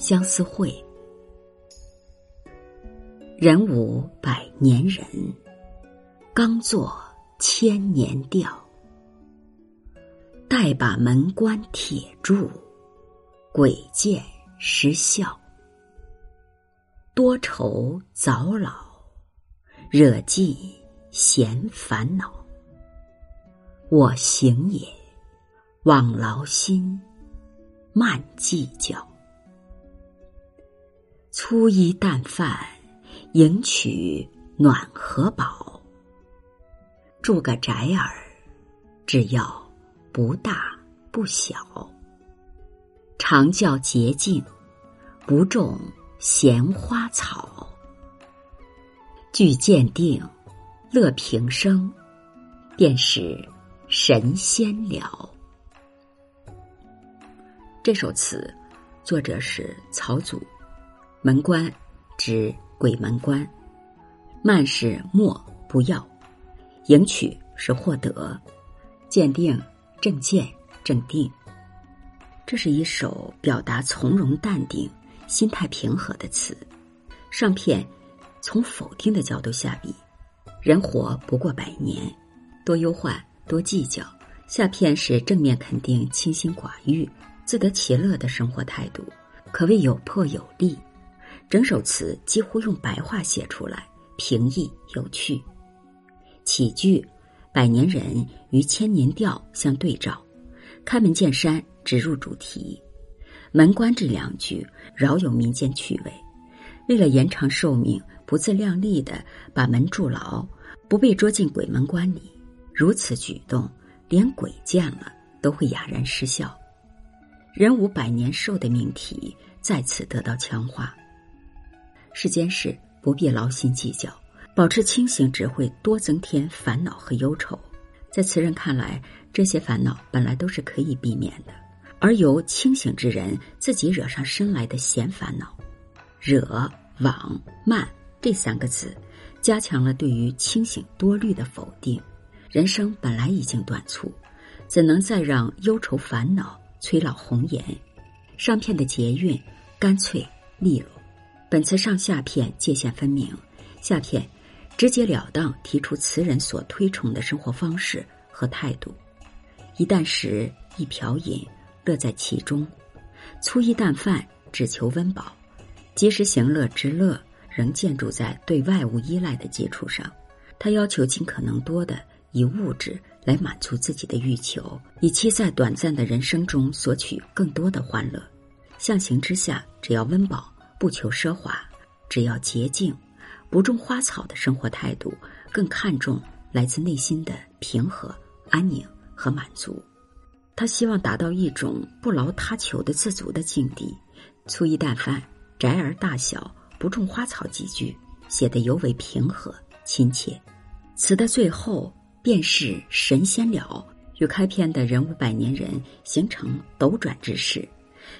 相思会，人无百年人，刚作千年调。待把门关铁柱，鬼见失笑。多愁早老，惹尽闲烦恼。我行也，枉劳心，慢计较。粗衣淡饭，迎娶暖和宝。住个宅儿，只要不大不小。常教洁净，不种闲花草。具鉴定，乐平生，便是神仙了。这首词，作者是曹祖。门关指鬼门关，慢是莫不要，迎娶是获得，鉴定正见正定。这是一首表达从容淡定、心态平和的词。上片从否定的角度下笔，人活不过百年，多忧患多计较。下片是正面肯定清心寡欲、自得其乐的生活态度，可谓有破有立。整首词几乎用白话写出来，平易有趣。起句“百年人”与千年调相对照，开门见山直入主题。门关这两句饶有民间趣味。为了延长寿命，不自量力的把门筑牢，不被捉进鬼门关里。如此举动，连鬼见了都会哑然失笑。人无百年寿的命题再次得到强化。世间事不必劳心计较，保持清醒只会多增添烦恼和忧愁。在词人看来，这些烦恼本来都是可以避免的，而由清醒之人自己惹上身来的闲烦恼，惹、往、慢这三个字，加强了对于清醒多虑的否定。人生本来已经短促，怎能再让忧愁烦恼催老红颜？上片的捷韵干脆利落。本词上下片界限分明，下片直截了当提出词人所推崇的生活方式和态度：一啖食，一瓢饮，乐在其中；粗衣淡饭，只求温饱；及时行乐之乐，仍建筑在对外物依赖的基础上。他要求尽可能多的以物质来满足自己的欲求，以期在短暂的人生中索取更多的欢乐。象形之下，只要温饱。不求奢华，只要洁净，不种花草的生活态度，更看重来自内心的平和、安宁和满足。他希望达到一种不劳他求的自足的境地。粗衣淡饭、宅儿大小、不种花草几句，写得尤为平和亲切。词的最后便是神仙了，与开篇的人物百年人形成斗转之势。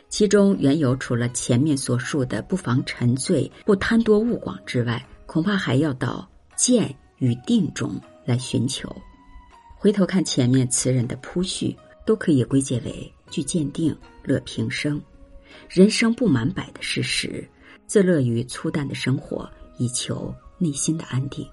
其中缘由，除了前面所述的不妨沉醉、不贪多物广之外，恐怕还要到见与定中来寻求。回头看前面词人的铺叙，都可以归结为具鉴定、乐平生。人生不满百的事实，自乐于粗淡的生活，以求内心的安定。